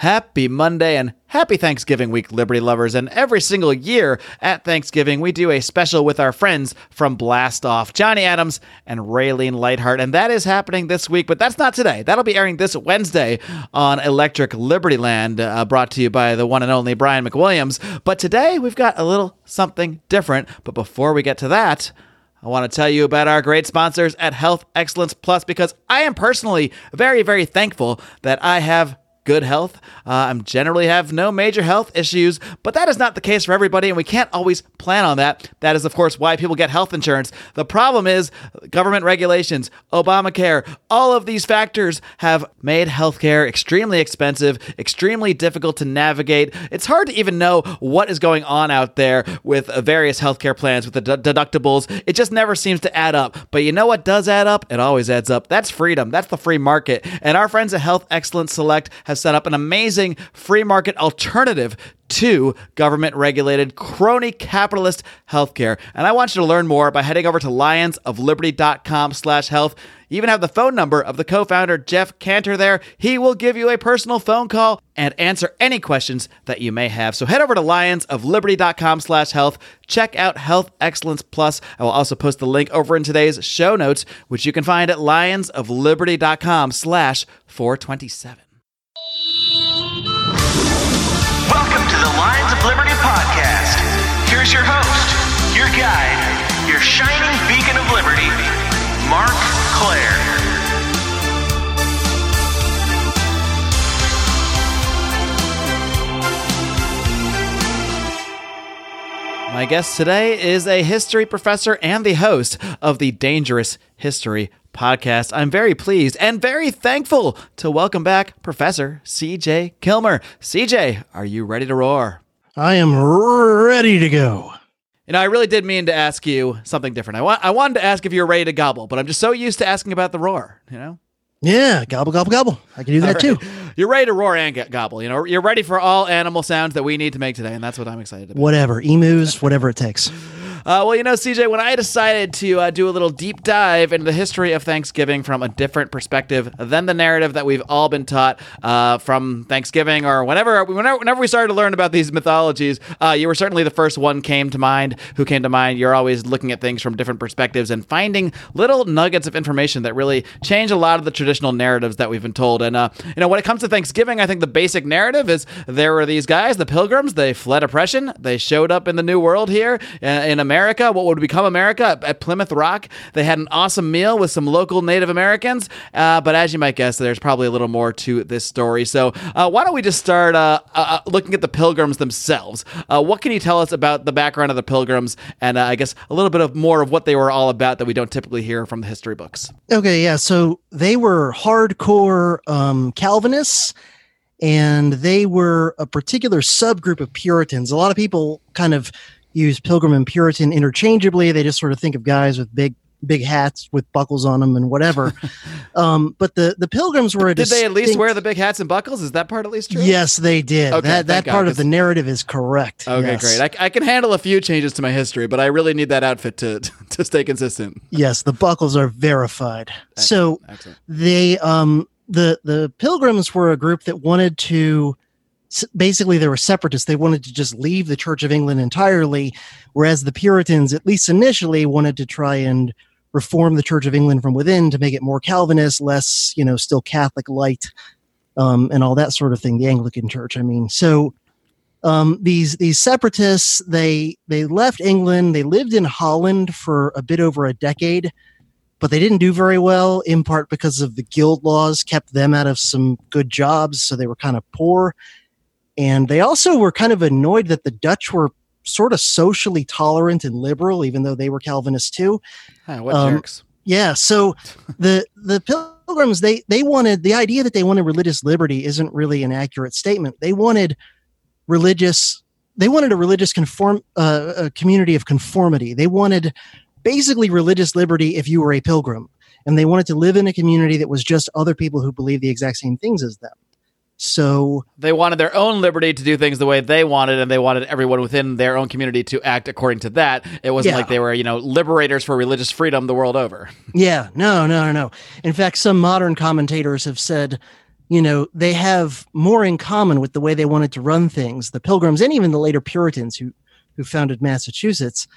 Happy Monday and happy Thanksgiving week, Liberty lovers. And every single year at Thanksgiving, we do a special with our friends from Blast Off, Johnny Adams and Raylene Lightheart. And that is happening this week, but that's not today. That'll be airing this Wednesday on Electric Liberty Land, uh, brought to you by the one and only Brian McWilliams. But today, we've got a little something different. But before we get to that, I want to tell you about our great sponsors at Health Excellence Plus because I am personally very, very thankful that I have good health. Uh, I generally have no major health issues, but that is not the case for everybody, and we can't always plan on that. That is, of course, why people get health insurance. The problem is government regulations, Obamacare, all of these factors have made healthcare extremely expensive, extremely difficult to navigate. It's hard to even know what is going on out there with various healthcare plans, with the d- deductibles. It just never seems to add up. But you know what does add up? It always adds up. That's freedom. That's the free market. And our friends at Health Excellence Select have set up an amazing free market alternative to government regulated crony capitalist healthcare. And I want you to learn more by heading over to lionsofliberty.com slash health. You even have the phone number of the co-founder Jeff Cantor there. He will give you a personal phone call and answer any questions that you may have. So head over to lionsofliberty.com slash health. Check out Health Excellence Plus. I will also post the link over in today's show notes, which you can find at lionsofliberty.com slash 427. Liberty podcast. Here's your host, your guide, your shining beacon of liberty, Marc Clair. My guest today is a history professor and the host of the Dangerous History podcast. I'm very pleased and very thankful to welcome back Professor CJ Killmer. CJ, are you ready to roar? I am ready to go. You know, I really did mean to ask you something different. I, wa- I wanted to ask if you're ready to gobble, but I'm just so used to asking about the roar, you know? Yeah, gobble, gobble, gobble. I can do that too. You're ready to roar and get gobble. You know, you're ready for all animal sounds that we need to make today, and that's what I'm excited about. Whatever, emus, whatever it takes. Uh, well, you know, CJ, when I decided to uh, do a little deep dive into the history of Thanksgiving from a different perspective than the narrative that we've all been taught uh, from Thanksgiving or whenever, whenever, whenever we started to learn about these mythologies, uh, you were certainly the first one came to mind. Who came to mind? You're always looking at things from different perspectives and finding little nuggets of information that really change a lot of the traditional narratives that we've been told. And uh, you know, when it comes to Thanksgiving, I think the basic narrative is there were these guys, the Pilgrims. They fled oppression. They showed up in the New World here uh, in America, what would become America at, Plymouth Rock. They had an awesome meal with some local Native Americans. Uh, but as you might guess, there's probably a little more to this story. So uh, why don't we just start uh, uh, looking at the Pilgrims themselves? What can you tell us about the background of the Pilgrims and I guess a little bit of more of what they were all about that we don't typically hear from the history books? Okay, yeah. So they were hardcore um, Calvinists and they were a particular subgroup of Puritans. A lot of people kind of use Pilgrim and Puritan interchangeably. They just sort of think of guys with big big hats with buckles on them and whatever. um, but the the Pilgrims were a Did they at least wear the big hats and buckles? Is that part at least true? Yes, they did. Okay, that that God, part of the narrative is correct. Okay, Yes. great. I, I can handle a few changes to my history, but I really need that outfit to to stay consistent. yes, the buckles are verified. So Excellent. they um the the pilgrims were a group that wanted to basically they were separatists. They wanted to just leave the church of england entirely whereas the puritans at least initially wanted to try and reform the church of england from within to make it more calvinist less you know still catholic light um, and all that sort of thing the anglican church i mean. So um, these these separatists they they left england. They lived in holland for a bit over a decade but they didn't do very well in part because of the guild laws kept them out of some good jobs so they were kind of poor. And they also were kind of annoyed that the dutch were sort of socially tolerant and liberal even though they were calvinists too. Huh, what um, jerks. yeah so the the pilgrims they they wanted the idea that they wanted religious liberty isn't really an accurate statement. They wanted religious they wanted a religious conform uh, a community of conformity. They wanted basically religious liberty if you were a pilgrim and they wanted to live in a community that was just other people who believed the exact same things as them so They wanted their own liberty to do things the way they wanted, and they wanted everyone within their own community to act according to that. It wasn't Yeah. like they were, you know, liberators for religious freedom the world over. Yeah, no, no, no, no. In fact, some modern commentators have said you know, they have more in common with the way they wanted to run things. The Pilgrims and even the later Puritans who who founded Massachusetts,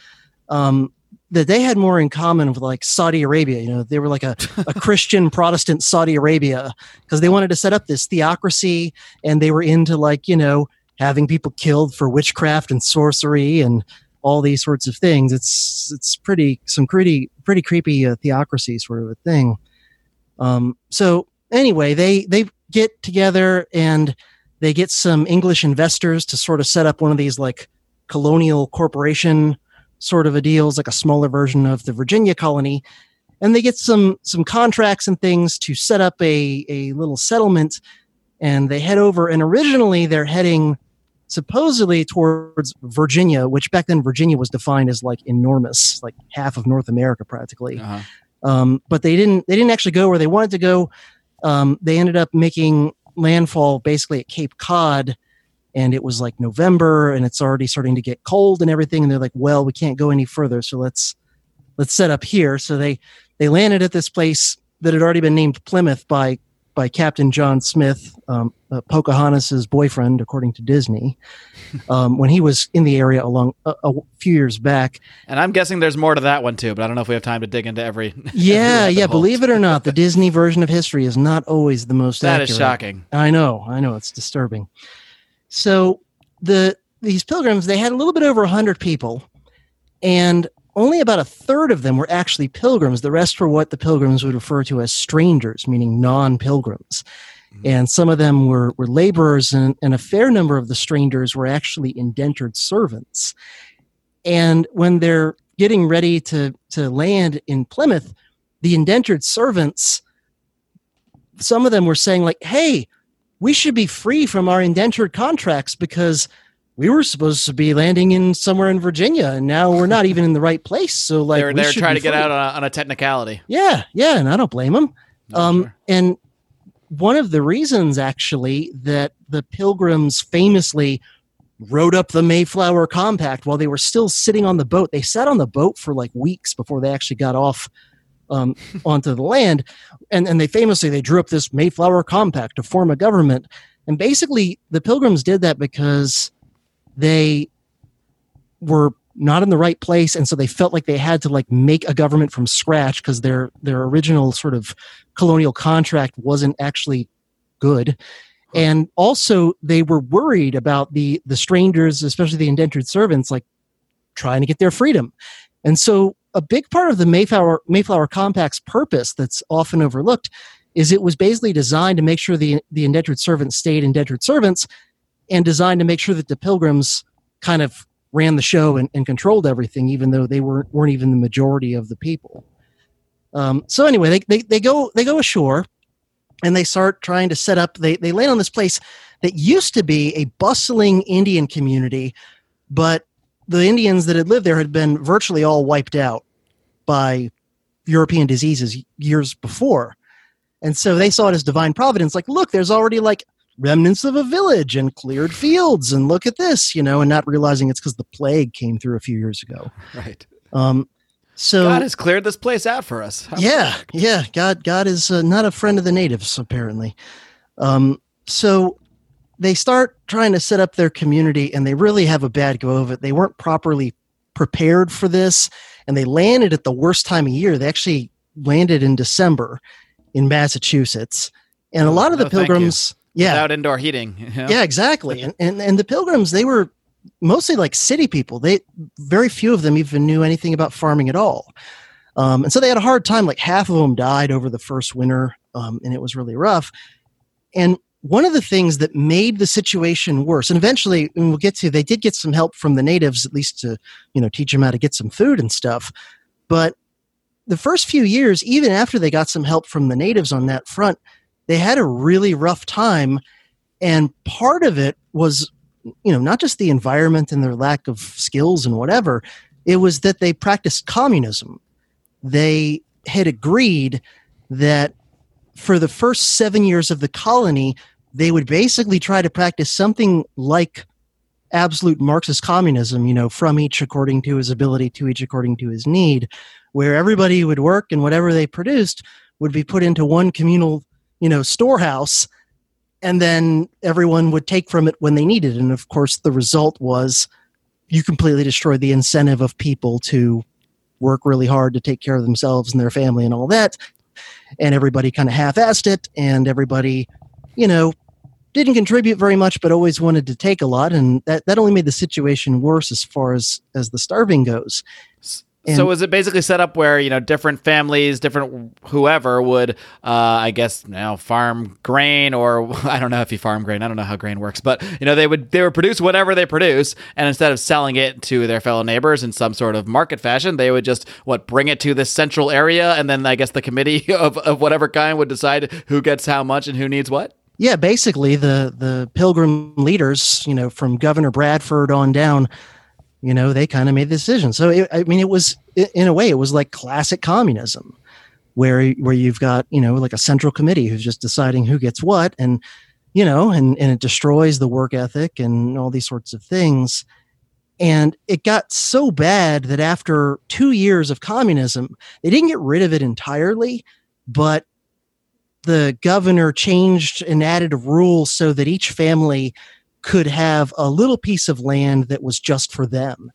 um, that they had more in common with like Saudi Arabia. You know, they were like a, a Christian Protestant Saudi Arabia because they wanted to set up this theocracy and they were into like, you know, having people killed for witchcraft and sorcery and all these sorts of things. It's it's pretty some pretty pretty creepy uh, theocracy sort of a thing. Um, so anyway, they they get together and they get some English investors to sort of set up one of these like colonial corporation sort of a deals, like a smaller version of the Virginia colony. And they get some some contracts and things to set up a, a little settlement and they head over and originally they're heading supposedly towards Virginia, which back then Virginia was defined as like enormous, like half of North America practically. Uh-huh. Um, but they didn't they didn't actually go where they wanted to go. Um, they ended up making landfall basically at Cape Cod, and it was like November, and it's already starting to get cold and everything. And they're like, "Well, we can't go any further, so let's let's set up here." So they they landed at this place that had already been named Plymouth by by Captain John Smith, um, uh, Pocahontas's boyfriend, according to Disney, um, when he was in the area along a, a few years back. And I'm guessing there's more to that one too, but I don't know if we have time to dig into every. Yeah, yeah. Believe it or not, the Disney version of history is not always the most. That accurate. is shocking. I know, I know, it's disturbing. So the these pilgrims, they had a little bit over hundred people, and only about a third of them were actually pilgrims. The rest were what the pilgrims would refer to as strangers, meaning non-pilgrims. Mm-hmm. And some of them were, were laborers, and, and a fair number of the strangers were actually indentured servants. And when they're getting ready to, to land in Plymouth, the indentured servants, some of them were saying, like, hey, we should be free from our indentured contracts because we were supposed to be landing in somewhere in Virginia, and now we're not even in the right place. So, like, they're they're trying to get free. out on a, on a technicality. Yeah, yeah, and I don't blame them. No, Um, sure. and one of the reasons, actually, that the Pilgrims famously wrote up the Mayflower Compact while they were still sitting on the boat. They sat on the boat for like weeks before they actually got off um, onto the land, and and they famously they drew up this Mayflower Compact to form a government. And basically, the Pilgrims did that because they were not in the right place. And so they felt like they had to like make a government from scratch because their their original sort of colonial contract wasn't actually good. And also they were worried about the the strangers especially the indentured servants like trying to get their freedom. And so a big part of the mayflower mayflower compact's purpose that's often overlooked is it was basically designed to make sure the the indentured servants stayed indentured servants and designed to make sure that the pilgrims kind of ran the show and, and controlled everything, even though they weren't weren't even the majority of the people. Um, so anyway, they, they they go they go ashore, and they start trying to set up. They they land on this place that used to be a bustling Indian community, but the Indians that had lived there had been virtually all wiped out by European diseases years before. And so they saw it as divine providence. Like, look, there's already like remnants of a village and cleared fields, and look at this, you know, and not realizing it's because the plague came through a few years ago. Right. Um, so God has cleared this place out for us. Yeah, yeah. God, God is uh, not a friend of the natives, apparently. Um, so they start trying to set up their community, and they really have a bad go of it. They weren't properly prepared for this, and they landed at the worst time of year. They actually landed in December in Massachusetts, and a lot of the No, pilgrims, yeah, Without indoor heating. you know? yeah, exactly. And, and and the pilgrims, they were mostly like city people. They very few of them even knew anything about farming at all. Um, and so they had a hard time. Like half of them died over the first winter, um, and it was really rough. And one of the things that made the situation worse, and eventually, and we'll get to, they did get some help from the natives, at least to you know teach them how to get some food and stuff. But the first few years, even after they got some help from the natives on that front, they had a really rough time. And part of it was, you know, not just the environment and their lack of skills and whatever, it was that they practiced communism. They had agreed that for the first seven years of the colony, they would basically try to practice something like absolute Marxist communism, you know, from each according to his ability, to each according to his need, where everybody would work and whatever they produced would be put into one communal, you know, storehouse and then everyone would take from it when they needed. And of course, the result was you completely destroyed the incentive of people to work really hard to take care of themselves and their family and all that. And everybody kind of half assed it, and everybody, you know, didn't contribute very much, but always wanted to take a lot. And that, that only made the situation worse as far as, as the starving goes. And so was it basically set up where you know different families, different whoever would, uh, I guess, you know, farm grain, or I don't know if you farm grain. I don't know how grain works, but you know they would they would produce whatever they produce, and instead of selling it to their fellow neighbors in some sort of market fashion, they would just what bring it to this central area, and then I guess the committee of, of whatever kind would decide who gets how much and who needs what. Yeah, basically the the pilgrim leaders, you know, from Governor Bradford on down you know they kind of made the decision. So it, i mean it was in a way it was like classic communism where where you've got you know like a central committee who's just deciding who gets what and you know and and it destroys the work ethic and all these sorts of things. And it got so bad that after 2 years of communism they didn't get rid of it entirely but the governor changed and added a rule so that each family could have a little piece of land that was just for them.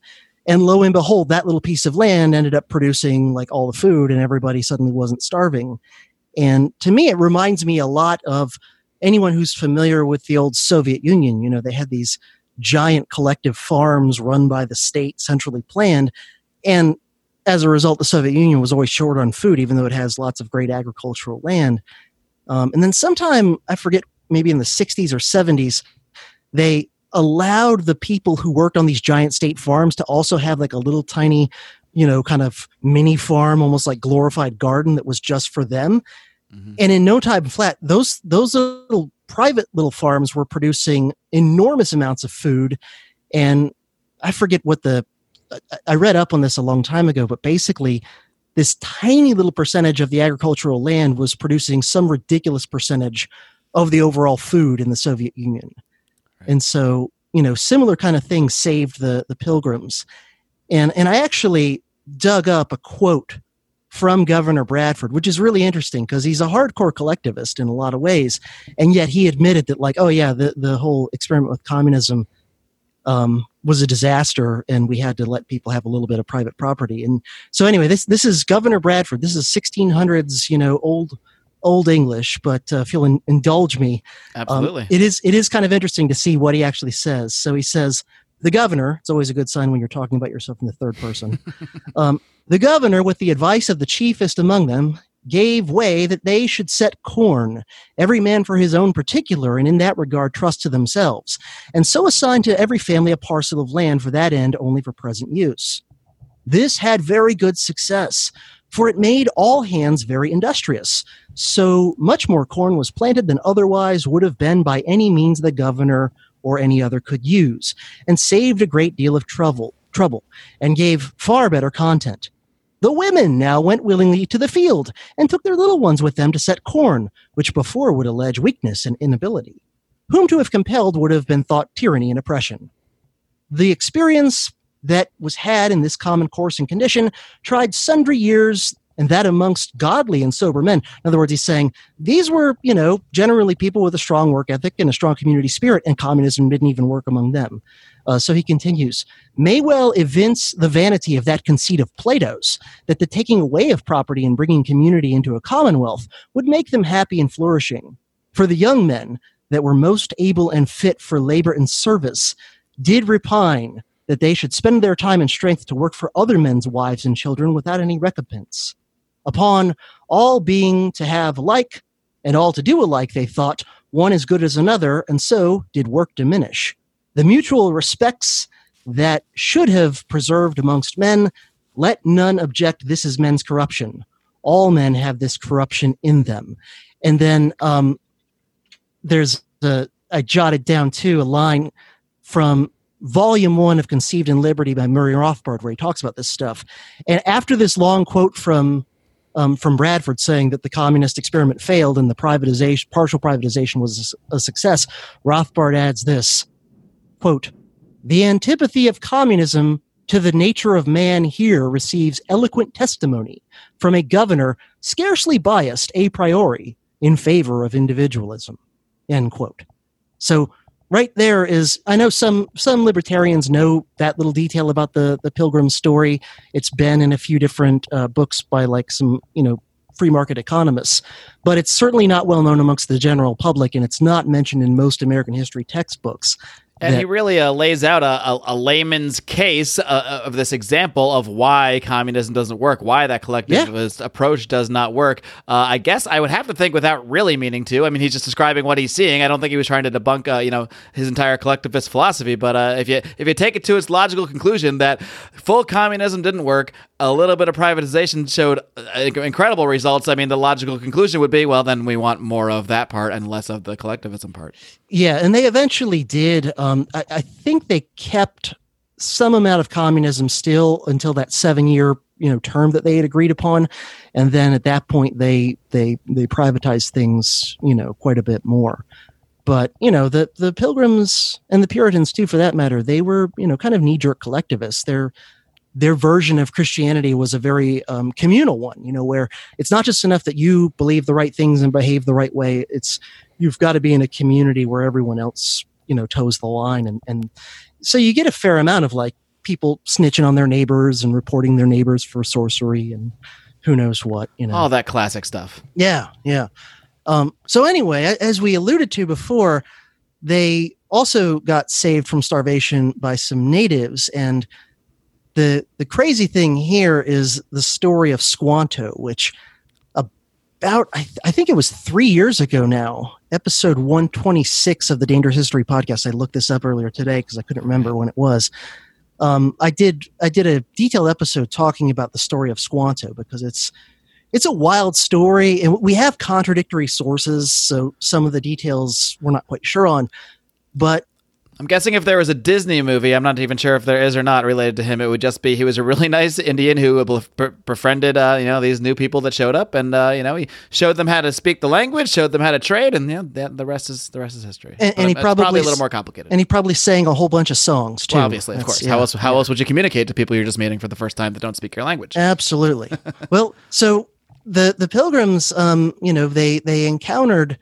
And lo and behold, that little piece of land ended up producing like all the food, and everybody suddenly wasn't starving. And to me, it reminds me a lot of anyone who's familiar with the old Soviet Union. You know, they had these giant collective farms run by the state, centrally planned. And as a result, the Soviet Union was always short on food, even though it has lots of great agricultural land. Um, and then sometime, I forget, maybe in the 60s or 70s, they allowed the people who worked on these giant state farms to also have like a little tiny, you know, kind of mini farm, almost like glorified garden that was just for them. Mm-hmm. And in no time flat, those those little private little farms were producing enormous amounts of food. And I forget what the I read up on this a long time ago, but basically this tiny little percentage of the agricultural land was producing some ridiculous percentage of the overall food in the Soviet Union. And so, you know, similar kind of things saved the the pilgrims. And and I actually dug up a quote from Governor Bradford, which is really interesting because he's a hardcore collectivist in a lot of ways, and yet he admitted that, like, oh yeah, the the whole experiment with communism um, was a disaster, and we had to let people have a little bit of private property. And so, anyway, this this is Governor Bradford. This is 1600s, you know, old old English, but uh, if you'll in- indulge me, um, absolutely, um, it is it is kind of interesting to see what he actually says. So he says, "The governor." It's always a good sign when you're talking about yourself in the third person. um, the governor, with the advice of the chiefest among them, gave way that they should set corn, every man for his own particular, and in that regard trust to themselves, and so assigned to every family a parcel of land for that end only for present use. This had very good success, for it made all hands very industrious. So much more corn was planted than otherwise would have been by any means the governor or any other could use, and saved a great deal of trouble, trouble and gave far better content. The women now went willingly to the field and took their little ones with them to set corn, which before would allege weakness and inability. Whom to have compelled would have been thought tyranny and oppression. The experience that was had in this common course and condition, tried sundry years, and that amongst godly and sober men. In other words, he's saying these were, you know, generally people with a strong work ethic and a strong community spirit, and communism didn't even work among them. Uh, so he continues, may well evince the vanity of that conceit of Plato's, that the taking away of property and bringing community into a commonwealth would make them happy and flourishing. For the young men that were most able and fit for labor and service did repine that they should spend their time and strength to work for other men's wives and children without any recompense. Upon all being to have alike and all to do alike, they thought, one as good as another, and so did work diminish. The mutual respects that should have preserved amongst men, let none object this is men's corruption. All men have this corruption in them. And then um, there's the, I jotted down too a line from volume one of Conceived in Liberty by Murray Rothbard, where he talks about this stuff. And after this long quote from um, from Bradford saying that the communist experiment failed and the privatization, partial privatization was a success, Rothbard adds this quote, the antipathy of communism to the nature of man here receives eloquent testimony from a governor scarcely biased a priori in favor of individualism. End quote. So right there is I know some some libertarians know that little detail about the the Pilgrim story. It's been in a few different uh, books by like some you know free market economists, but it's certainly not well known amongst the general public, and it's not mentioned in most American history textbooks. And that- he really uh, lays out a, a, a layman's case uh, of this example of why communism doesn't work, why that collectivist approach does not work. Uh, I guess I would have to think without really meaning to. I mean, he's just describing what he's seeing. I don't think he was trying to debunk, uh, you know, his entire collectivist philosophy. But uh, if you if you take it to its logical conclusion that full communism didn't work, a little bit of privatization showed uh, incredible results. I mean, the logical conclusion would be, well, then we want more of that part and less of the collectivism part. Yeah, and they eventually did. Um, I, I think they kept some amount of communism still until that seven-year you know term that they had agreed upon, and then at that point they they they privatized things you know quite a bit more. But you know the the Pilgrims and the Puritans too, for that matter, they were you know kind of knee-jerk collectivists. Their their version of Christianity was a very um, communal one. You know where it's not just enough that you believe the right things and behave the right way. It's you've got to be in a community where everyone else you know toes the line and and so you get a fair amount of like people snitching on their neighbors and reporting their neighbors for sorcery and who knows what you know All that classic stuff. yeah yeah um so anyway as we alluded to before they also got saved from starvation by some natives and the the crazy thing here is the story of Squanto which about I, th- I think it was three years ago now episode 126 of the dangerous history podcast. I looked this up earlier today because i couldn't remember when it was. Um, i did i did a detailed episode talking about the story of squanto because it's it's a wild story and we have contradictory sources so some of the details we're not quite sure on but I'm guessing if there was a Disney movie, I'm not even sure if there is or not related to him. It would just be he was a really nice Indian who befriended, uh, you know, these new people that showed up, and uh, you know, he showed them how to speak the language, showed them how to trade, and you know, that, the rest is the rest is history. And- and he it's probably probably a little more complicated. and he probably sang a whole bunch of songs too well, obviously, of That's- course. yeah, how else? How yeah. else would you communicate to people you're just meeting for the first time that don't speak your language? Absolutely. well, so the the pilgrims, um, you know, they they encountered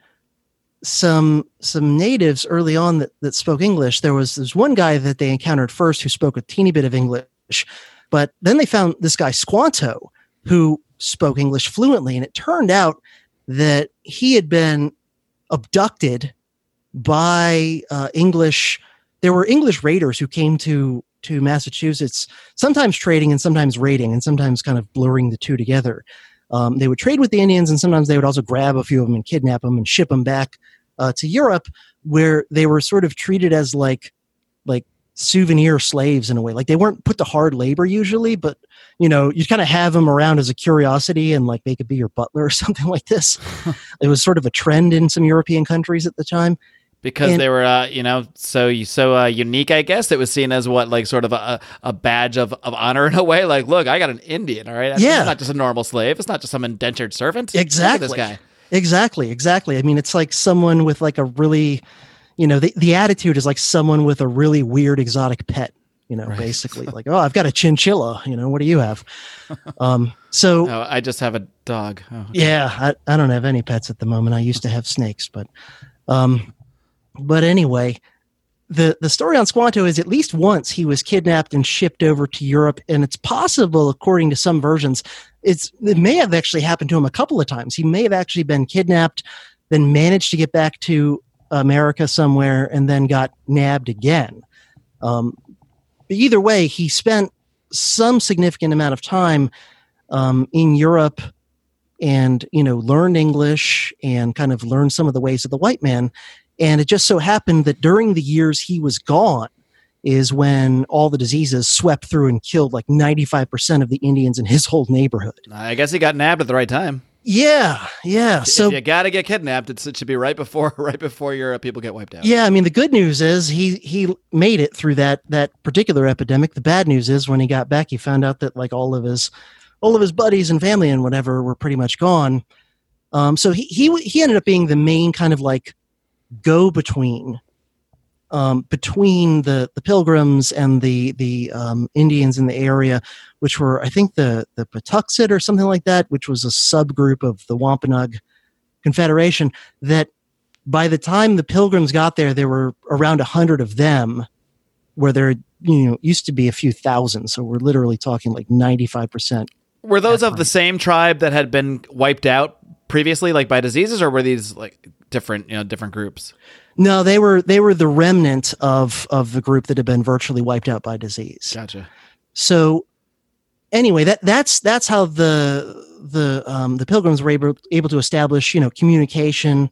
some some natives early on that, that spoke English. There was there's one guy that they encountered first who spoke a teeny bit of English, but then they found this guy Squanto who spoke English fluently, and it turned out that he had been abducted by uh, English. There were English raiders who came to to Massachusetts, sometimes trading and sometimes raiding, and sometimes kind of blurring the two together. Um, they would trade with the Indians, and sometimes they would also grab a few of them and kidnap them and ship them back uh, to Europe, where they were sort of treated as like like souvenir slaves in a way. Like they weren't put to hard labor usually, but you know, you'd kind of have them around as a curiosity, and like they could be your butler or something like this. it was sort of a trend in some European countries at the time. Because And- they were uh, you know so so uh, unique i guess it was seen as what like sort of a, a badge of, of honor in a way like look i got an indian all right It's Yeah. not just a normal slave it's not just some indentured servant Exactly. this guy Exactly, exactly. I mean, it's like someone with like a really, you know, the, the attitude is like someone with a really weird exotic pet, you know, Right. basically. Like, oh, I've got a chinchilla, you know, what do you have? Um, so, oh i just have a dog oh, okay. yeah, I, I don't have any pets at the moment. I used to have snakes, but, um, but anyway, the the story on Squanto is at least once he was kidnapped and shipped over to Europe, and it's possible, according to some versions, it's it may have actually happened to him a couple of times. He may have actually been kidnapped, then managed to get back to America somewhere, and then got nabbed again. Um, but either way, he spent some significant amount of time um, in Europe and you know learned english and kind of learned some of the ways of the white man and it just so happened that during the years he was gone is when all the diseases swept through and killed like 95% of the indians in his whole neighborhood. I guess he got nabbed at the right time. Yeah yeah so you gotta get kidnapped it's, it should be right before right before your uh, people get wiped out. Yeah i mean the good news is he he made it through that that particular epidemic. The bad news is when he got back he found out that like all of his all of his buddies and family and whatever were pretty much gone. Um so he he he ended up being the main kind of like go between um, between the the pilgrims and the the um, Indians in the area, which were I think the the Patuxet or something like that, which was a subgroup of the Wampanoag Confederation that by the time the pilgrims got there, there were around a hundred of them, where there you know used to be a few thousand. So we're literally talking like ninety five percent. Were those of the same tribe that had been wiped out previously, like by diseases, or were these like different, you know, different groups? No, they were they were the remnant of of the group that had been virtually wiped out by disease. Gotcha. So anyway, that that's that's how the the um, the pilgrims were able able to establish you know communication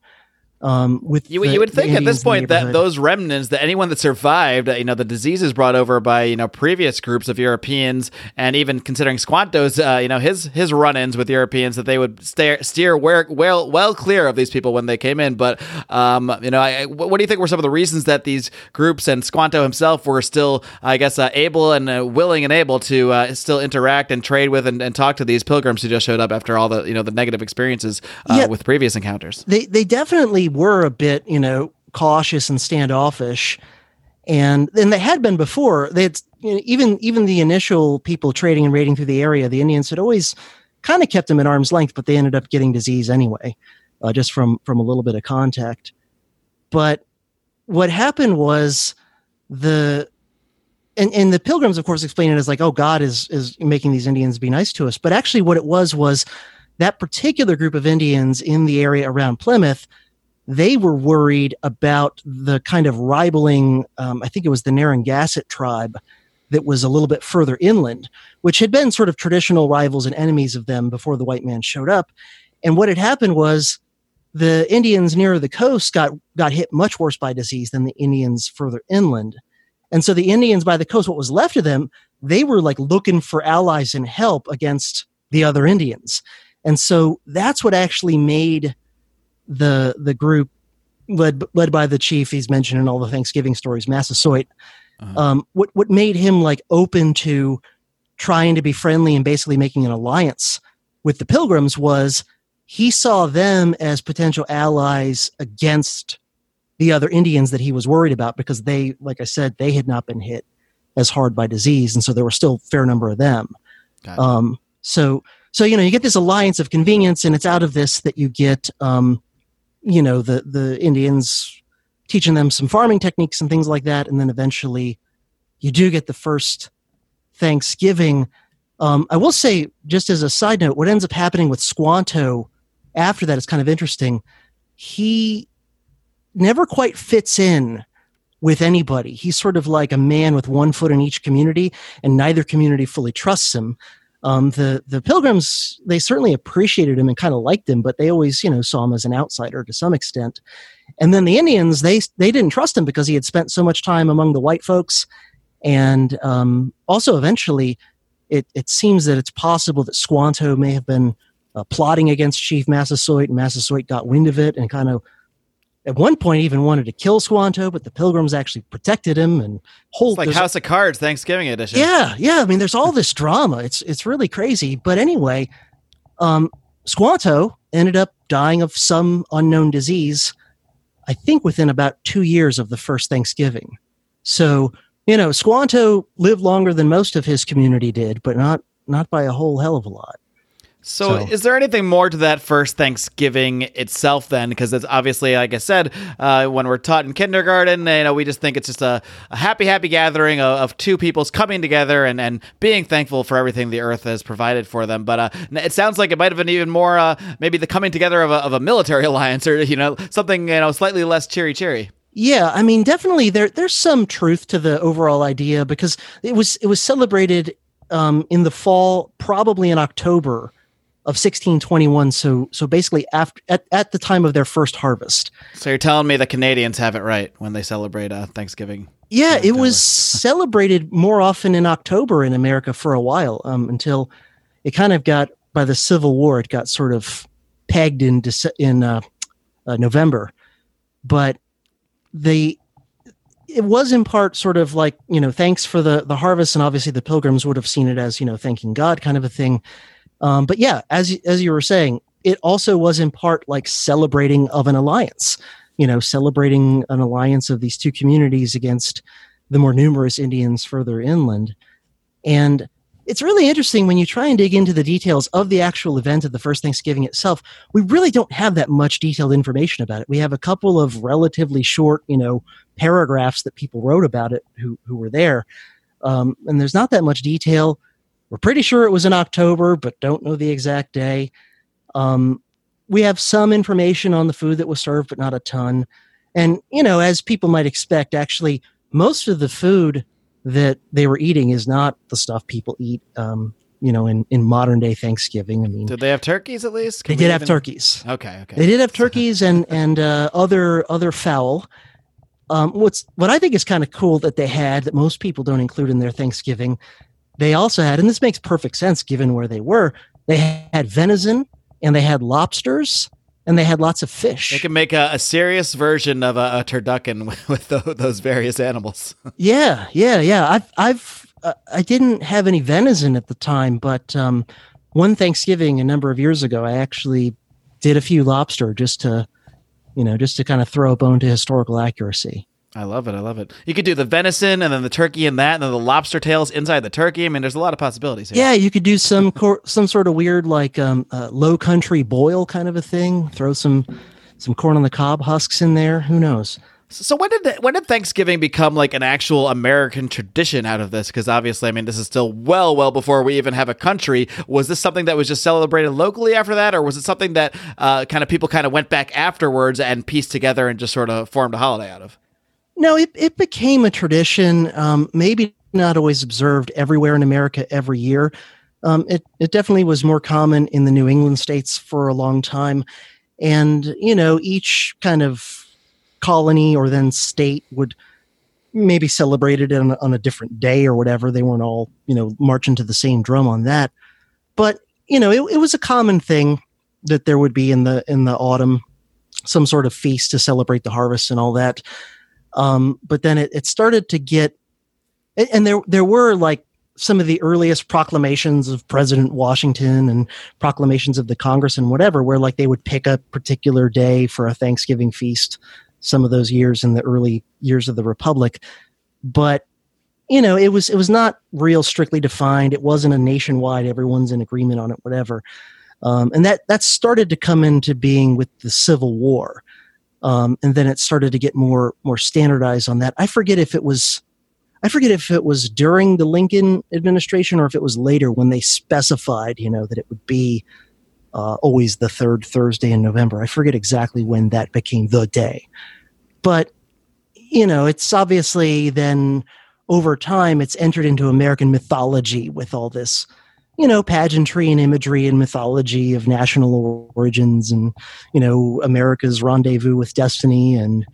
um, with You, the- you would think at this point that those remnants, that anyone that survived, uh, you know, the diseases brought over by you know previous groups of Europeans, and even considering Squanto's, uh, you know, his his run-ins with Europeans, that they would steer steer well well clear of these people when they came in. But um, you know, I, what do you think were some of the reasons that these groups and Squanto himself were still, I guess, uh, able and uh, willing and able to uh, still interact and trade with and, and talk to these pilgrims who just showed up after all the you know the negative experiences uh, Yeah. with previous encounters? they they definitely were a bit you know cautious and standoffish. And and they had been before. They had you know, even even the initial people trading and raiding through the area the indians had always kind of kept them at arm's length but they ended up getting disease anyway uh, just from from a little bit of contact. But what happened was the and, and the pilgrims of course explain it as like oh god is is making these indians be nice to us. But actually what it was was that particular group of indians in the area around plymouth they were worried about the kind of rivaling um, i think it was the narragansett tribe that was a little bit further inland which had been sort of traditional rivals and enemies of them before the white man showed up. And what had happened was the indians nearer the coast got got hit much worse by disease than the indians further inland. And so the indians by the coast what was left of them they were like looking for allies and help against the other indians. And so that's what actually made the the group led led by the chief he's mentioned in all the Thanksgiving stories, Massasoit. Uh-huh. Um, what what made him like open to trying to be friendly and basically making an alliance with the Pilgrims was he saw them as potential allies against the other Indians that he was worried about because they, like I said, they had not been hit as hard by disease, and so there were still a fair number of them. Um, so so you know you get this alliance of convenience, and it's out of this that you get um, you know the the Indians teaching them some farming techniques and things like that, and then eventually you do get the first Thanksgiving. Um, I will say, just as a side note, what ends up happening with Squanto after that is kind of interesting. He never quite fits in with anybody. He's sort of like a man with one foot in each community, and neither community fully trusts him. Um, the the pilgrims they certainly appreciated him and kind of liked him, but they always you know saw him as an outsider to some extent. And then the Indians they they didn't trust him because he had spent so much time among the white folks, and um, also eventually it it seems that it's possible that Squanto may have been uh, plotting against Chief Massasoit, and Massasoit got wind of it and kind of at one point even wanted to kill Squanto, but the Pilgrims actually protected him and hold It's like House of Cards Thanksgiving edition. yeah, yeah. I mean, there's all this drama. It's it's really crazy. But anyway, um, Squanto ended up dying of some unknown disease. I think within about two years of the first Thanksgiving. So you know, Squanto lived longer than most of his community did, but not not by a whole hell of a lot. So, So- is there anything more to that first Thanksgiving itself then? Because it's obviously, like I said, uh, when we're taught in kindergarten, you know, we just think it's just a, a happy, happy gathering of, of two peoples coming together and, and being thankful for everything the earth has provided for them. But uh, it sounds like it might have been even more, uh, maybe the coming together of a, of a military alliance or, you know, something, you know, slightly less cheery cheery. Yeah, I mean, definitely there there's some truth to the overall idea because it was it was celebrated um, in the fall, probably in October of 1621. So so basically after at, at the time of their first harvest. So you're telling me the Canadians have it right when they celebrate uh, Thanksgiving? Yeah, it was celebrated more often in October in America for a while um, until it kind of got by the Civil War. It got sort of pegged in Dece- in uh, uh, November, but they it was in part sort of like you know thanks for the the harvest, and obviously the Pilgrims would have seen it as you know thanking God kind of a thing. Um, but yeah, as as you were saying, it also was in part like celebrating of an alliance. You know, celebrating an alliance of these two communities against the more numerous Indians further inland. And it's really interesting when you try and dig into the details of the actual event of the first Thanksgiving itself. We really don't have that much detailed information about it. We have a couple of relatively short, you know, paragraphs that people wrote about it who who were there, um, and there's not that much detail. We're pretty sure it was in October, but don't know the exact day. Um, we have some information on the food that was served, but not a ton. And you know, as people might expect, actually, most of the food that they were eating is not the stuff people eat. Um, you know, in, in modern day Thanksgiving. I mean, Did they have turkeys at least? they did we have turkeys. Okay, okay. They did have turkeys and and uh, other other fowl. Um, what's what I think is kind of cool that they had that most people don't include in their Thanksgiving. They also had, and this makes perfect sense given where they were. They had venison and they had lobsters and they had lots of fish. They can make a, a serious version of a, a turducken with, with tho- those various animals. Yeah, yeah, yeah. I've, I've, uh, I didn't have any venison at the time, but um, one Thanksgiving a number of years ago, I actually did a few lobster just to, you know, just to kind of throw a bone to historical accuracy. I love it. I love it. You could do the venison and then the turkey and that, and then the lobster tails inside the turkey. I mean, there's a lot of possibilities here. Yeah, you could do some cor- some sort of weird like um, uh, low country boil kind of a thing. Throw some some corn on the cob husks in there. Who knows? So when did the, when did Thanksgiving become like an actual American tradition out of this? Because obviously, I mean, this is still well, well before we even have a country. Was this something that was just celebrated locally after that, or was it something that uh, kind of people kind of went back afterwards and pieced together and just sort of formed a holiday out of? No, it, it became a tradition, um, maybe not always observed everywhere in America every year. Um, it, it definitely was more common in the New England states for a long time. And, you know, each kind of colony or then state would maybe celebrate it on, on a different day or whatever. They weren't all, you know, marching to the same drum on that. But, you know, it, it was a common thing that there would be in the in the autumn some sort of feast to celebrate the harvest and all that. Um, but then it, it started to get, and- there there were like some of the earliest proclamations of President Washington and proclamations of the Congress and whatever, where like they would pick a particular day for a Thanksgiving feast. Some of those years in the early years of the Republic, but you know it was it was not real strictly defined. It wasn't a nationwide. Everyone's in agreement on it, whatever. Um, and that that started to come into being with the Civil War um, and then it started to get more more standardized on that. I forget if it was, I forget if it was during the Lincoln administration or if it was later when they specified, you know, that it would be uh, always the third Thursday in November. I forget exactly when that became the day, but you know, it's obviously then over time it's entered into American mythology with all this. You know, pageantry and imagery and mythology of national origins and you know America's rendezvous with destiny and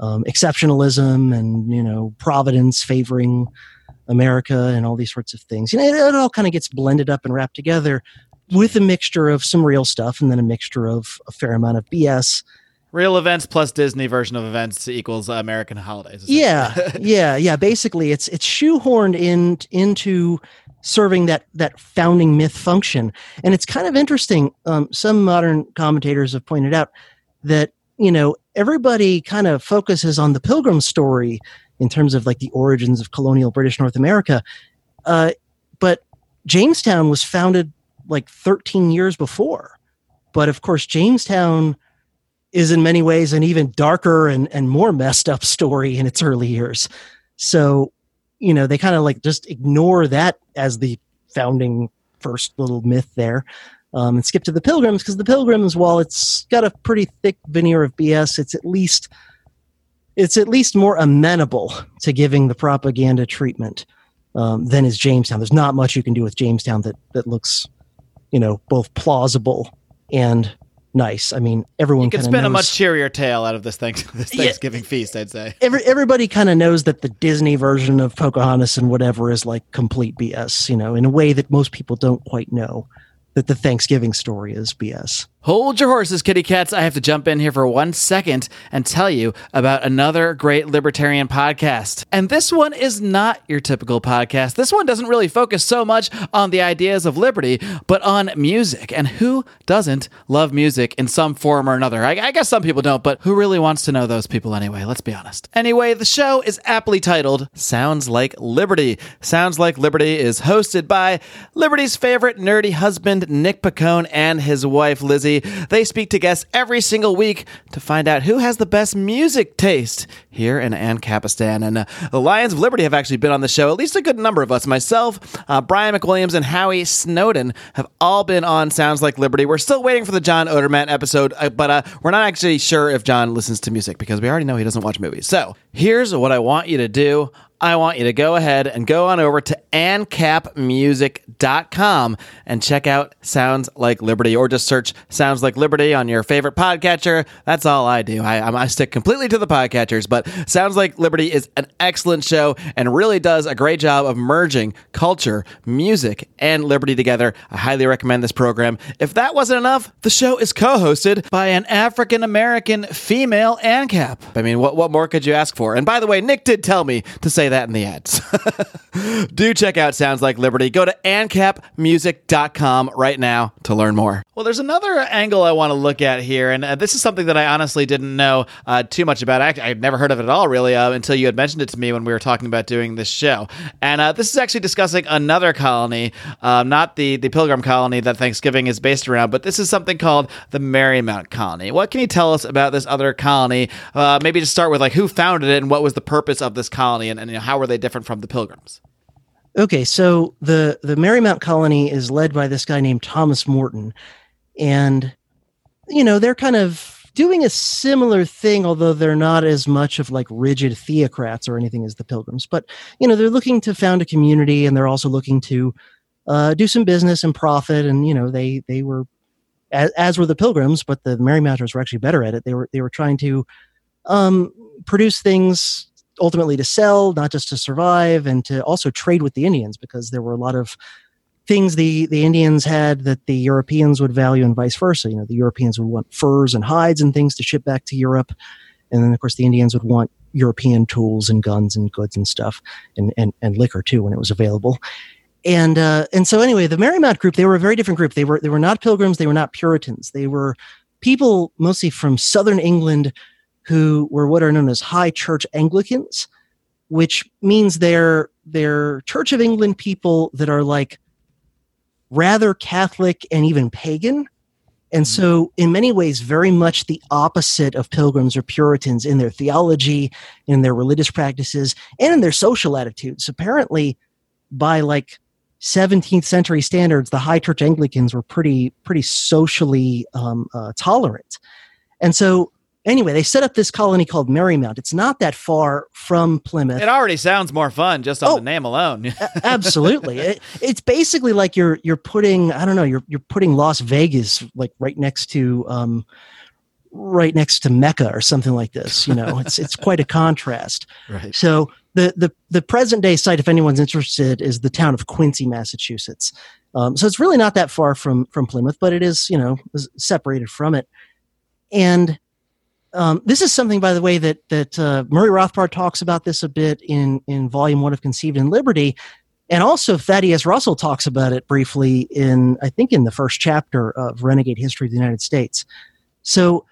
um, exceptionalism and you know Providence favoring America and all these sorts of things. You know, it, it all kind of gets blended up and wrapped together with a mixture of some real stuff and then a mixture of a fair amount of BS. Real events plus Disney version of events equals uh, American holidays. Yeah, yeah, yeah. Basically, it's it's shoehorned in into serving that that founding myth function, and it's kind of interesting. Um, some modern commentators have pointed out that you know everybody kind of focuses on the Pilgrim story in terms of like the origins of colonial British North America, uh, but Jamestown was founded like 13 years before. But of course, Jamestown is in many ways an even darker and, and more messed up story in its early years. So, you know, they kind of like just ignore that as the founding first little myth there um, and skip to the pilgrims because the pilgrims, while it's got a pretty thick veneer of BS, it's at least it's at least more amenable to giving the propaganda treatment um, than is Jamestown. There's not much you can do with Jamestown that that looks, you know, both plausible and nice. I mean, everyone You can spin a much cheerier tale out of this, thanks- this Yeah. Thanksgiving feast, I'd say. every, everybody kind of knows that the Disney version of Pocahontas and whatever is like complete BS, you know, in a way that most people don't quite know that the Thanksgiving story is BS. Hold your horses, kitty cats. I have to jump in here for one second and tell you about another great libertarian podcast. And this one is not your typical podcast. This one doesn't really focus so much on the ideas of liberty, but on music. And who doesn't love music in some form or another? I, I guess some people don't, but who really wants to know those people anyway? Let's be honest. Anyway, the show is aptly titled Sounds Like Liberty. Sounds Like Liberty is hosted by Liberty's favorite nerdy husband, Nick Pacone, and his wife, Lizzie. They speak to guests every single week to find out who has the best music taste here in Ancapistan. And uh, the Lions of Liberty have actually been on the show, at least a good number of us. Myself, uh, Brian McWilliams, and Howie Snowden have all been on Sounds Like Liberty. We're still waiting for the John Odermatt episode, uh, but uh, we're not actually sure if John listens to music because we already know he doesn't watch movies. So here's what I want you to do. I want you to go ahead and go on over to ancapmusic.com and check out Sounds Like Liberty or just search Sounds Like Liberty on your favorite podcatcher. That's all I do. I, I stick completely to the podcatchers, but Sounds Like Liberty is an excellent show and really does a great job of merging culture, music, and liberty together. I highly recommend this program. If that wasn't enough, the show is co hosted by an African American female ANCAP. I mean, what, what more could you ask for? And by the way, Nick did tell me to say that in the ads. Do check out Sounds Like Liberty. Go to ancapmusic.com right now to learn more. Well, there's another angle I want to look at here, and uh, this is something that I honestly didn't know uh, too much about. I, I'd never heard of it at all, really, uh, until you had mentioned it to me when we were talking about doing this show. And uh, this is actually discussing another colony, um, not the, the Pilgrim colony that Thanksgiving is based around, but this is something called the Merrymount colony. What can you tell us about this other colony? Uh, maybe just start with like who founded it and what was the purpose of this colony, and, and you know, how were they different from the Pilgrims? Okay, so the the Merrymount colony is led by this guy named Thomas Morton, and you know they're kind of doing a similar thing, although they're not as much of like rigid theocrats or anything as the Pilgrims. But you know they're looking to found a community, and they're also looking to uh, do some business and profit. And you know they they were as, as were the Pilgrims, but the Merrymounters were actually better at it. They were they were trying to um, produce things ultimately to sell, not just to survive, and to also trade with the Indians because there were a lot of things the the Indians had that the Europeans would value, and vice versa. You know, the Europeans would want furs and hides and things to ship back to Europe, and then of course the Indians would want European tools and guns and goods and stuff, and and, and liquor too when it was available. And uh, and so anyway, the Merrymount group they were a very different group. They were they were not Pilgrims. They were not Puritans. They were people mostly from southern England who were what are known as high church Anglicans, which means they're they're Church of England people that are like rather Catholic and even pagan. And so, in many ways, very much the opposite of pilgrims or Puritans in their theology, in their religious practices, and in their social attitudes. Apparently, by like 17th century standards, the High Church Anglicans were pretty pretty socially um, uh, tolerant. And so, anyway, they set up this colony called Merrymount. It's not that far from Plymouth. It already sounds more fun just on Oh. the name alone. A- Absolutely, it, it's basically like you're you're putting I don't know you're you're putting Las Vegas like right next to um, right next to Mecca or something like this. You know, it's it's quite a contrast. right. So the the the present day site, if anyone's interested, is the town of Quincy, Massachusetts. Um, so it's really not that far from from Plymouth, but it is you know separated from it. And um, this is something, by the way, that that uh, Murray Rothbard talks about this a bit in in Volume One of Conceived in Liberty, and also Thaddeus Russell talks about it briefly in I think in the first chapter of Renegade History of the United States. So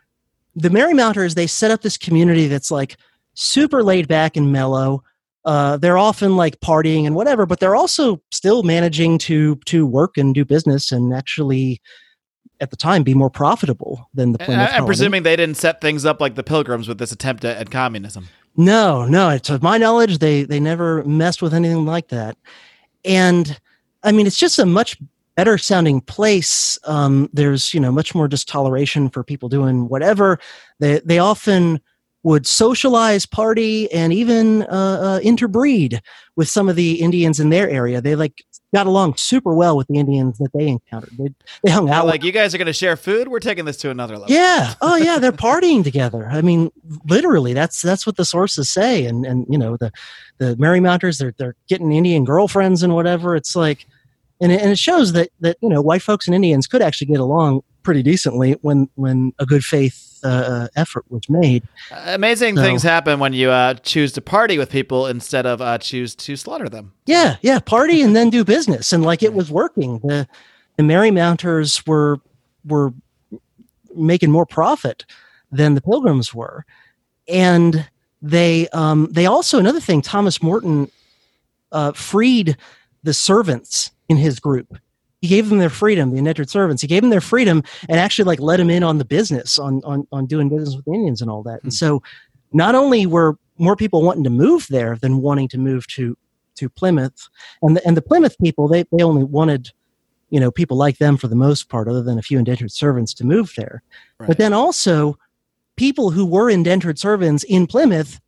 the Merrymounters they set up this community that's like super laid back and mellow. Uh, they're often like partying and whatever, but they're also still managing to to work and do business and actually, at the time, be more profitable than the Plymouth. I- I'm colony. presuming they didn't set things up like the Pilgrims with this attempt at, at communism. No, no. To my knowledge, they they never messed with anything like that. And I mean, it's just a much better sounding place. Um, there's you know much more just toleration for people doing whatever. They they often would socialize, party, and even uh, uh, interbreed with some of the Indians in their area. They like got along super well with the Indians that they encountered. They they hung out like you guys are going to share food. We're taking this to another level. yeah. Oh yeah, they're partying together. I mean, literally, that's that's what the sources say. And and you know the the Merrymounters, they're they're getting Indian girlfriends and whatever. It's like, and it, and it shows that that you know white folks and Indians could actually get along pretty decently when when a good faith uh, effort was made. Amazing So- things happen when you uh, choose to party with people instead of uh, choose to slaughter them. Yeah, yeah, party and then do business, and like it was working. The the Merrymounters were were making more profit than the Pilgrims were, and they um, they also another thing. Thomas Morton uh, freed the servants in his group. He gave them their freedom, the indentured servants. He gave them their freedom and actually like let them in on the business, on on on doing business with the Indians and all that. And hmm. so, not only were more people wanting to move there than wanting to move to to Plymouth, and the, and the Plymouth people they they only wanted, you know, people like them for the most part, other than a few indentured servants to move there. Right. But then also, people who were indentured servants in Plymouth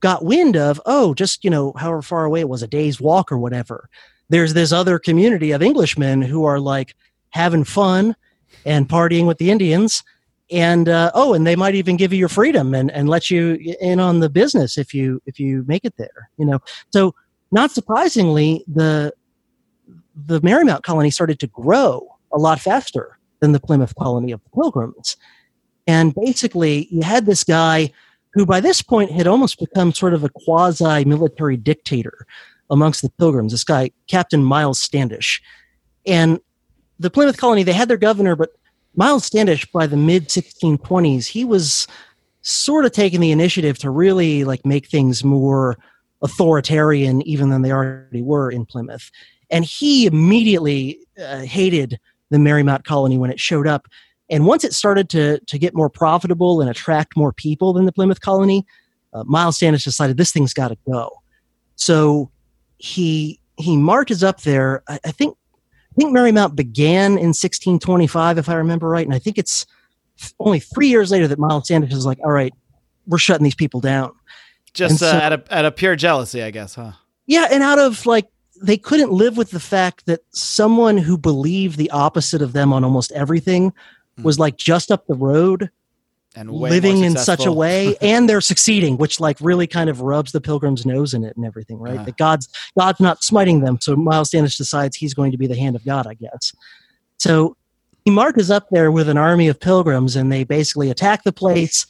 got wind of, oh, just you know, however far away it was, a day's walk or whatever. There's this other community of Englishmen who are like having fun and partying with the Indians. And uh, oh, and they might even give you your freedom and, and let you in on the business if you if you make it there. You know, so not surprisingly, the the Merrymount colony started to grow a lot faster than the Plymouth colony of the Pilgrims. And basically, you had this guy who, by this point, had almost become sort of a quasi military dictator amongst the Pilgrims. This guy, Captain Miles Standish. And the Plymouth colony, they had their governor, but Miles Standish, by the mid 1620s, he was sort of taking the initiative to really like make things more authoritarian even than they already were in Plymouth. And he immediately uh, hated the Merrymount colony when it showed up. And once it started to, to get more profitable and attract more people than the Plymouth colony, uh, Miles Standish decided this thing's got to go. So he he marches up there. I, I think I think Merrymount began in 1625, if I remember right, and I think it's only three years later that Miles Standish is like, "All right, we're shutting these people down." Just And so- uh, out of out of pure jealousy, I guess, huh? Yeah, and out of like they couldn't live with the fact that someone who believed the opposite of them on almost everything was like just up the road And living in such a way and they're succeeding which like really kind of rubs the pilgrim's nose in it and everything right? Uh-huh. that god's god's not smiting them so miles standish decides he's going to be the hand of god i guess. So he marches up there with an army of pilgrims and they basically attack the place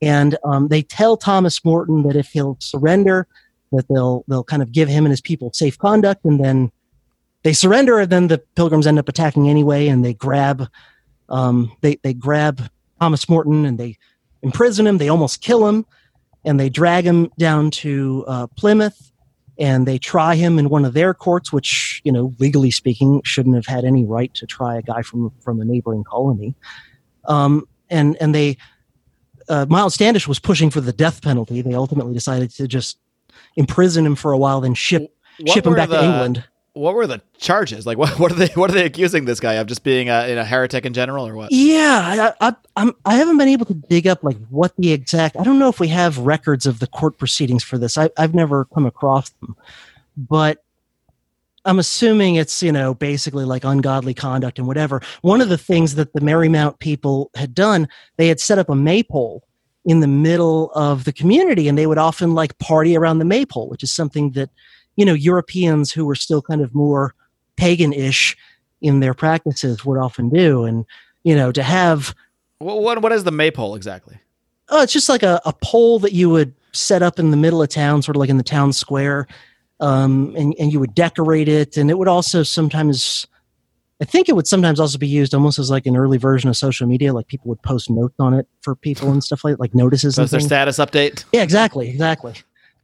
and um, they tell thomas morton that if he'll surrender that they'll they'll kind of give him and his people safe conduct and then they surrender and then the pilgrims end up attacking anyway and they grab um, they they grab thomas morton and they imprison him. They almost kill him and they drag him down to uh, plymouth and they try him in one of their courts which you know legally speaking shouldn't have had any right to try a guy from from a neighboring colony. Um, and and they uh, miles standish was pushing for the death penalty. They ultimately decided to just imprison him for a while then ship What ship him back the- to england What were the charges? Like, what, what are they? What are they accusing this guy of? Just being a, a heretic in general, or what? Yeah, I, I, I'm, I haven't been able to dig up like what the exact. I don't know if we have records of the court proceedings for this. I, I've never come across them, but I'm assuming it's you know basically like ungodly conduct and whatever. One of the things that the Merrymount people had done, they had set up a maypole in the middle of the community, and they would often like party around the maypole, which is something that you know Europeans who were still kind of more pagan-ish in their practices would often do, and you know to have What, what what is the maypole exactly? oh it's just like a, a pole that you would set up in the middle of town sort of like in the town square um, and, and you would decorate it and it would also sometimes i think it would sometimes also be used almost as like an early version of social media like people would post notes on it for people and stuff like like notices So and their things. status update. Yeah, exactly, exactly.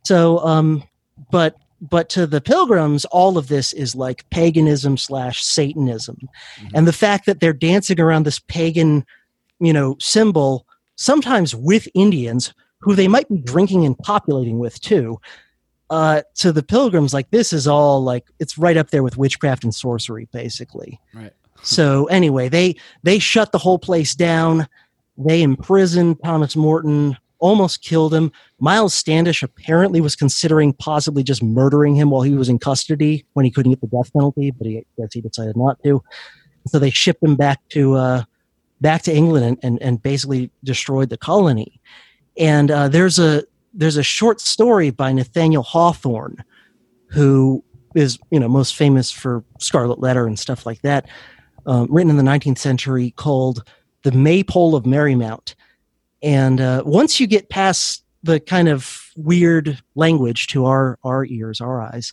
So, um, but but to the pilgrims, all of this is like paganism slash Satanism, and the fact that they're dancing around this pagan, you know, symbol sometimes with Indians who they might be drinking and populating with too. Uh, to the pilgrims, like this is all like it's right up there with witchcraft and sorcery, basically. Right. So anyway, they they shut the whole place down. They imprisoned Thomas Morton, almost killed him. Miles Standish apparently was considering possibly just murdering him while he was in custody when he couldn't get the death penalty, but he guess he decided not to. So they shipped him back to uh, back to England and, and, and basically destroyed the colony. And uh, there's a there's a short story by Nathaniel Hawthorne, who is you know most famous for Scarlet Letter and stuff like that. um, written in the 19th century called The Maypole of Merrymount. And uh, once you get past the kind of weird language to our, our ears, our eyes,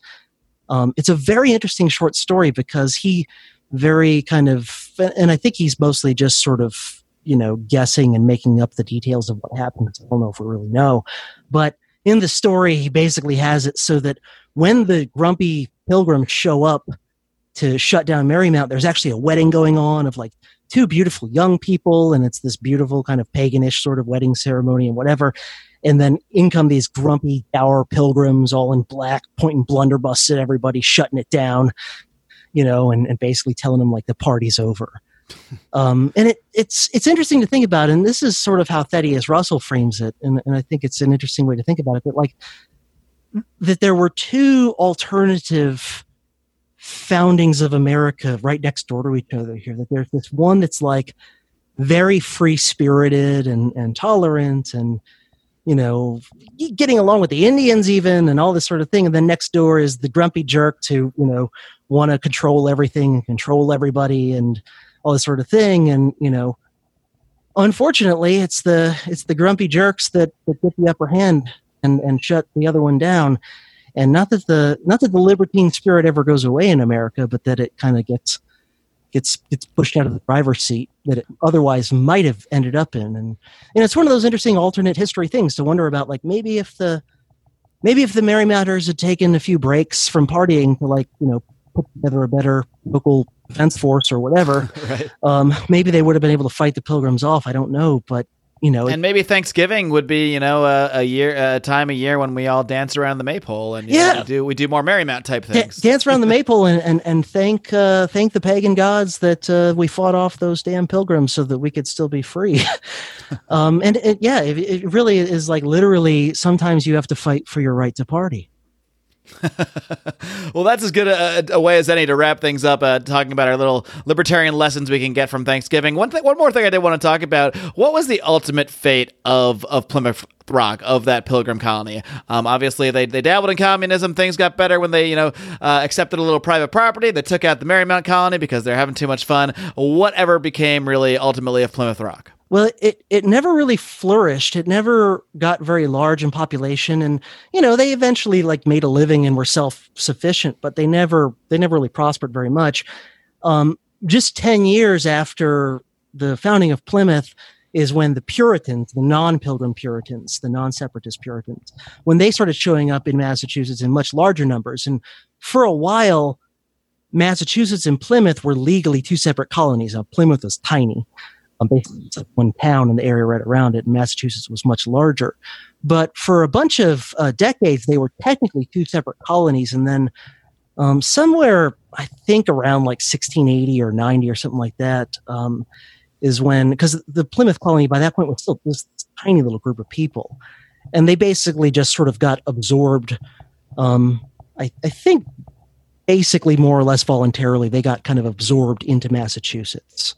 um, it's a very interesting short story because he very kind of, and I think he's mostly just sort of, you know, guessing and making up the details of what happens. I don't know if we really know. But in the story, he basically has it so that when the grumpy pilgrims show up to shut down Merrymount, there's actually a wedding going on of like two beautiful young people, and it's this beautiful kind of paganish sort of wedding ceremony and whatever. And then in come these grumpy, dour pilgrims, all in black, pointing blunderbusses at everybody, shutting it down, you know, and, and basically telling them like the party's over. Um, and it, it's it's interesting to think about, and this is sort of how Thaddeus Russell frames it, and, and I think it's an interesting way to think about it. That like that there were two alternative foundings of America right next door to each other here. That there's this one that's like very free spirited and, and tolerant and you know getting along with the Indians even and all this sort of thing. And then next door is the grumpy jerk to you know want to control everything and control everybody and all this sort of thing. And you know, unfortunately, it's the it's the grumpy jerks that, that get the upper hand and and shut the other one down. And not that the not that the libertine spirit ever goes away in America, but that it kind of gets gets gets pushed out of the driver's seat that it otherwise might have ended up in. And and it's one of those interesting alternate history things to wonder about. Like maybe if the maybe if the Merrymounters had taken a few breaks from partying to like you know put together a better local defense force or whatever, right. um, maybe they would have been able to fight the pilgrims off. I don't know, but you know, and maybe Thanksgiving would be, you know, a, a year, a time of year when we all dance around the maypole and yeah, know, we do we do more Merrymount type things. dance around the maypole and and, and thank uh, thank the pagan gods that uh, we fought off those damn pilgrims so that we could still be free. um, and it, yeah, it, it really is like literally. Sometimes you have to fight for your right to party. well, that's as good a, a, way as any to wrap things up. Uh, talking about our little libertarian lessons we can get from Thanksgiving. One thing, one more thing I did want to talk about. What was the ultimate fate of of Plymouth Rock of that Pilgrim colony? Um, obviously, they they dabbled in communism. Things got better when they you know uh, accepted a little private property. They took out the Merrymount colony because they're having too much fun. Whatever became really ultimately of Plymouth Rock. Well, it, it never really flourished. It never got very large in population. And, you know, they eventually like made a living and were self-sufficient, but they never, they never really prospered very much. Um, just 10 years after the founding of Plymouth is when the Puritans, the non-pilgrim Puritans, the non-separatist Puritans, when they started showing up in Massachusetts in much larger numbers. And for a while, Massachusetts and Plymouth were legally two separate colonies. Now, Plymouth was tiny um, it's like one town and the area right around it. Massachusetts was much larger, but for a bunch of uh, decades they were technically two separate colonies, and then um, somewhere I think around like 1680 or 90 or something like that um, is when because the Plymouth colony by that point was still this tiny little group of people, and they basically just sort of got absorbed. Um, I, I think basically more or less voluntarily they got kind of absorbed into Massachusetts.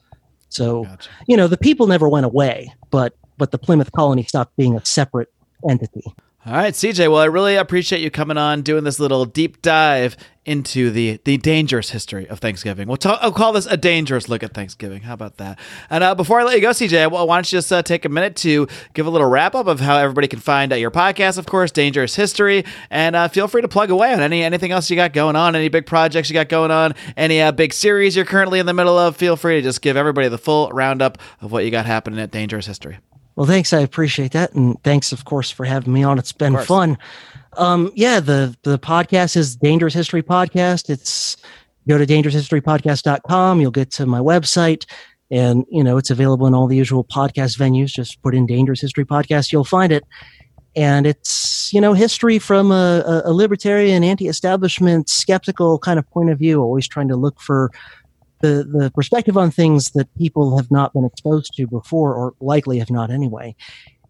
So, gotcha. you know, the people never went away, but but the Plymouth colony stopped being a separate entity. All right, CJ. Well, I really appreciate you coming on, doing this little deep dive into the the dangerous history of Thanksgiving. We'll talk, I'll call this a dangerous look at Thanksgiving. How about that? And uh, before I let you go, CJ, why don't you just uh, take a minute to give a little wrap up of how everybody can find uh, your podcast, of course, Dangerous History, and uh, feel free to plug away on any anything else you got going on, any big projects you got going on, any uh, big series you're currently in the middle of. Feel free to just give everybody the full roundup of what you got happening at Dangerous History. Well, thanks. I appreciate that, and thanks, of course, for having me on. It's been fun. Um, yeah, the the podcast is Dangerous History Podcast. It's go to dangeroushistorypodcast.com. You'll get to my website, and you know it's available in all the usual podcast venues. Just put in Dangerous History Podcast, you'll find it. And it's you know history from a, a libertarian, anti-establishment, skeptical kind of point of view. Always trying to look for the the perspective on things that people have not been exposed to before, or likely have not anyway.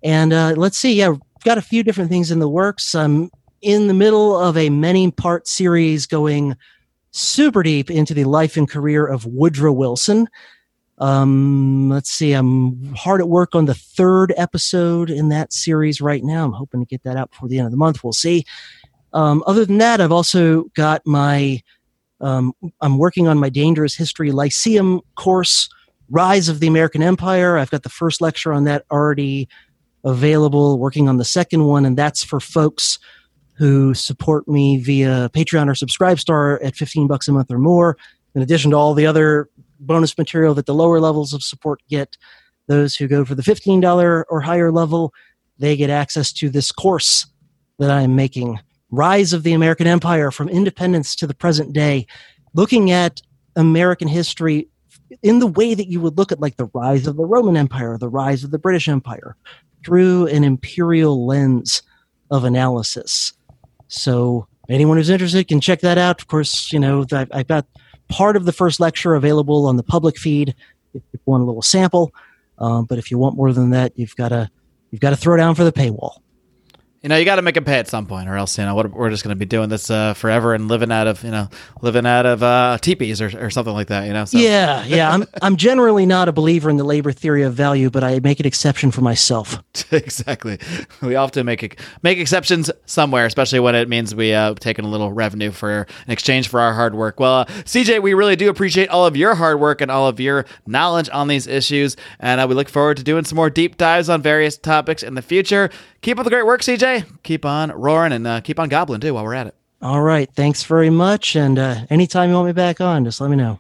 And uh, let's see, yeah, got a few different things in the works. I'm in the middle of a many part series going super deep into the life and career of Woodrow Wilson. Um, let's see, I'm hard at work on the third episode in that series right now. I'm hoping to get that out before the end of the month. We'll see. Um, other than that, I've also got my Um, I'm working on my Dangerous History Lyceum course, Rise of the American Empire. I've got the first lecture on that already available, working on the second one, and that's for folks who support me via Patreon or Subscribestar at 15 bucks a month or more. In addition to all the other bonus material that the lower levels of support get, those who go for the $15 or higher level, they get access to this course that I'm making Rise of the American Empire from Independence to the Present Day, looking at American history in the way that you would look at like the rise of the Roman Empire, the rise of the British Empire, through an imperial lens of analysis. So anyone who's interested can check that out. Of course, you know, I've, got part of the first lecture available on the public feed if you want a little sample. Um, but if you want more than that, you've got to you've got to throw down for the paywall you know, you got to make them pay at some point, or else you know what, we're just going to be doing this uh, forever and living out of you know living out of uh, teepees or, or something like that. You know. So. Yeah, yeah. I'm I'm generally not a believer in the labor theory of value, but I make an exception for myself. exactly. We often make make exceptions somewhere, especially when it means we uh, taking a little revenue for in exchange for our hard work. Well, uh, CJ, we really do appreciate all of your hard work and all of your knowledge on these issues, and uh, we look forward to doing some more deep dives on various topics in the future. Keep up the great work, CJ. Keep on roaring and uh, keep on gobbling too while we're at it. All right. Thanks very much. And uh, anytime you want me back on, just let me know.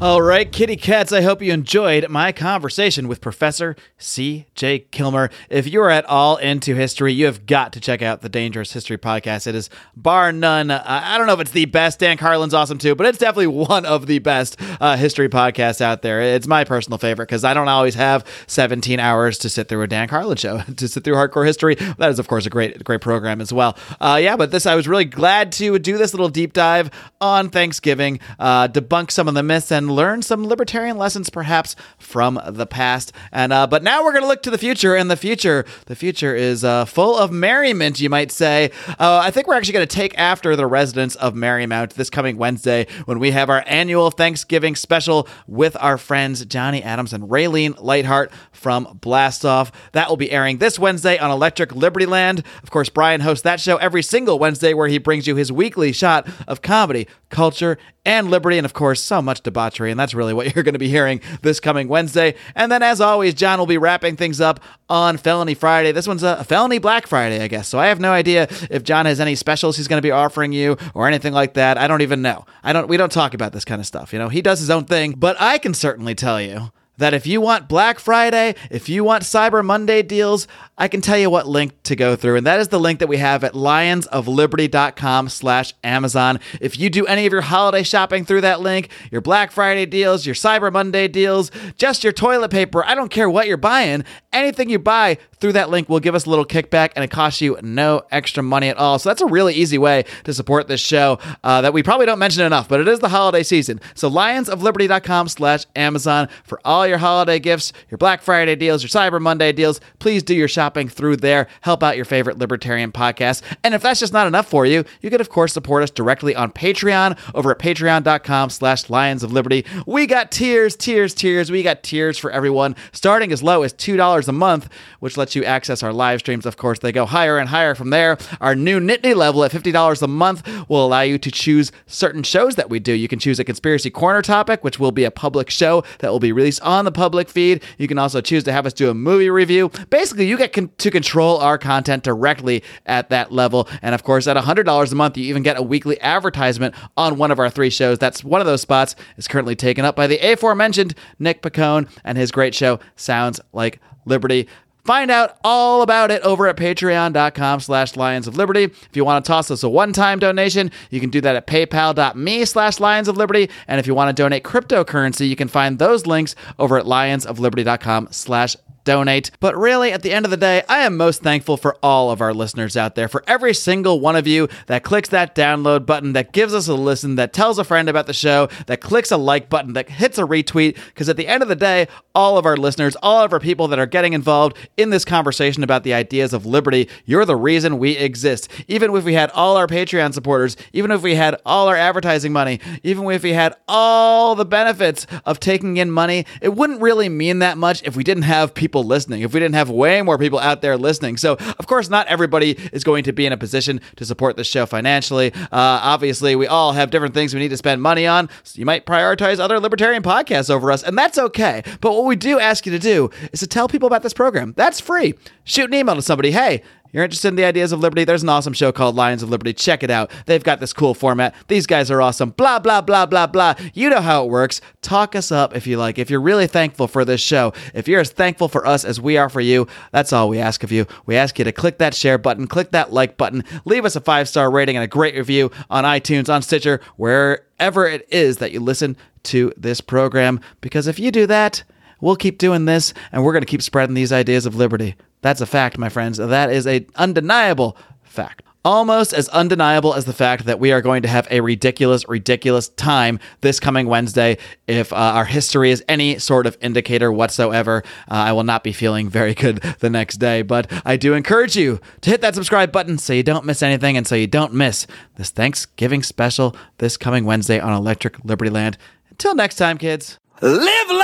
All right, kitty cats, I hope you enjoyed my conversation with Professor C.J. Killmer. If you're at all into history, you have got to check out the Dangerous History Podcast. It is bar none. Uh, I don't know if it's the best. Dan Carlin's awesome too, but it's definitely one of the best uh, history podcasts out there. It's my personal favorite because I don't always have 17 hours to sit through a Dan Carlin show, to sit through hardcore history. That is, of course, a great, great program as well. Uh, yeah, but this, I was really glad to do this little deep dive on Thanksgiving, uh, debunk some of the myths and learn some libertarian lessons perhaps from the past. And uh, but now we're going to look to the future, and the future, the future is uh, full of merriment, you might say. Uh, I think we're actually going to take after the residents of Merrymount this coming Wednesday when we have our annual Thanksgiving special with our friends Johnny Adams and Raylene Lightheart from Blastoff. That will be airing this Wednesday on Electric Liberty Land. Of course, Brian hosts that show every single Wednesday where he brings you his weekly shot of comedy, culture, and liberty, and of course, so much debauchery. And that's really what you're going to be hearing this coming Wednesday. And then, as always, John will be wrapping things up on Felony Friday. This one's a Felony Black Friday, I guess. So I have no idea if John has any specials he's going to be offering you or anything like that. I don't even know. I don't. We don't talk about this kind of stuff. You know, he does his own thing, but I can certainly tell you that if you want Black Friday, if you want Cyber Monday deals, I can tell you what link to go through, and that is the link that we have at lionsofliberty.com slash Amazon. If you do any of your holiday shopping through that link, your Black Friday deals, your Cyber Monday deals, just your toilet paper, I don't care what you're buying, anything you buy through that link will give us a little kickback, and it costs you no extra money at all. So that's a really easy way to support this show uh, that we probably don't mention enough, but it is the holiday season. So lionsofliberty.com slash Amazon for all your holiday gifts, your Black Friday deals, your Cyber Monday deals. Please do your shopping through there. Help out your favorite libertarian podcast. And if that's just not enough for you, you can of course support us directly on Patreon over at patreon.com slash lions of liberty. We got tiers, tiers, tiers. We got tiers for everyone, starting as low as $2 a month, which lets you access our live streams. Of course, they go higher and higher from there. Our new Nittany level at $50 a month will allow you to choose certain shows that we do. You can choose a conspiracy corner topic, which will be a public show that will be released on the public feed. You can also choose to have us do a movie review. Basically, you get con- to control our content directly at that level. And of course, at $100 a month, you even get a weekly advertisement on one of our three shows. That's one of those spots is currently taken up by the aforementioned Nick Picone and his great show, Sounds Like Liberty. Find out all about it over at patreon.com slash lions of liberty. If you want to toss us a one-time donation, you can do that at paypal.me slash lions of liberty. And if you want to donate cryptocurrency, you can find those links over at lionsofliberty.com slash donate. But really, at the end of the day, I am most thankful for all of our listeners out there, for every single one of you that clicks that download button, that gives us a listen, that tells a friend about the show, that clicks a like button, that hits a retweet. Because at the end of the day, all of our listeners, all of our people that are getting involved in this conversation about the ideas of liberty, you're the reason we exist. Even if we had all our Patreon supporters, even if we had all our advertising money, even if we had all the benefits of taking in money, it wouldn't really mean that much if we didn't have people people listening, if we didn't have way more people out there listening. So, of course, not everybody is going to be in a position to support the show financially. Uh, obviously, we all have different things we need to spend money on. So you might prioritize other libertarian podcasts over us, and that's okay. But what we do ask you to do is to tell people about this program. That's free. Shoot an email to somebody. Hey, you're interested in the ideas of liberty? There's an awesome show called Lions of Liberty. Check it out. They've got this cool format. These guys are awesome. Blah, blah, blah, blah, blah. You know how it works. Talk us up if you like. If you're really thankful for this show, if you're as thankful for us as we are for you, that's all we ask of you. We ask you to click that share button, click that like button, leave us a five star rating and a great review on iTunes, on Stitcher, wherever it is that you listen to this program. Because if you do that, we'll keep doing this and we're going to keep spreading these ideas of liberty. That's a fact, my friends. That is a undeniable fact. Almost as undeniable as the fact that we are going to have a ridiculous, ridiculous time this coming Wednesday. If uh, our history is any sort of indicator whatsoever, uh, I will not be feeling very good the next day. But I do encourage you to hit that subscribe button so you don't miss anything and so you don't miss this Thanksgiving special this coming Wednesday on Electric Liberty Land. Until next time, kids, live long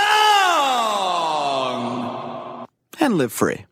and live free.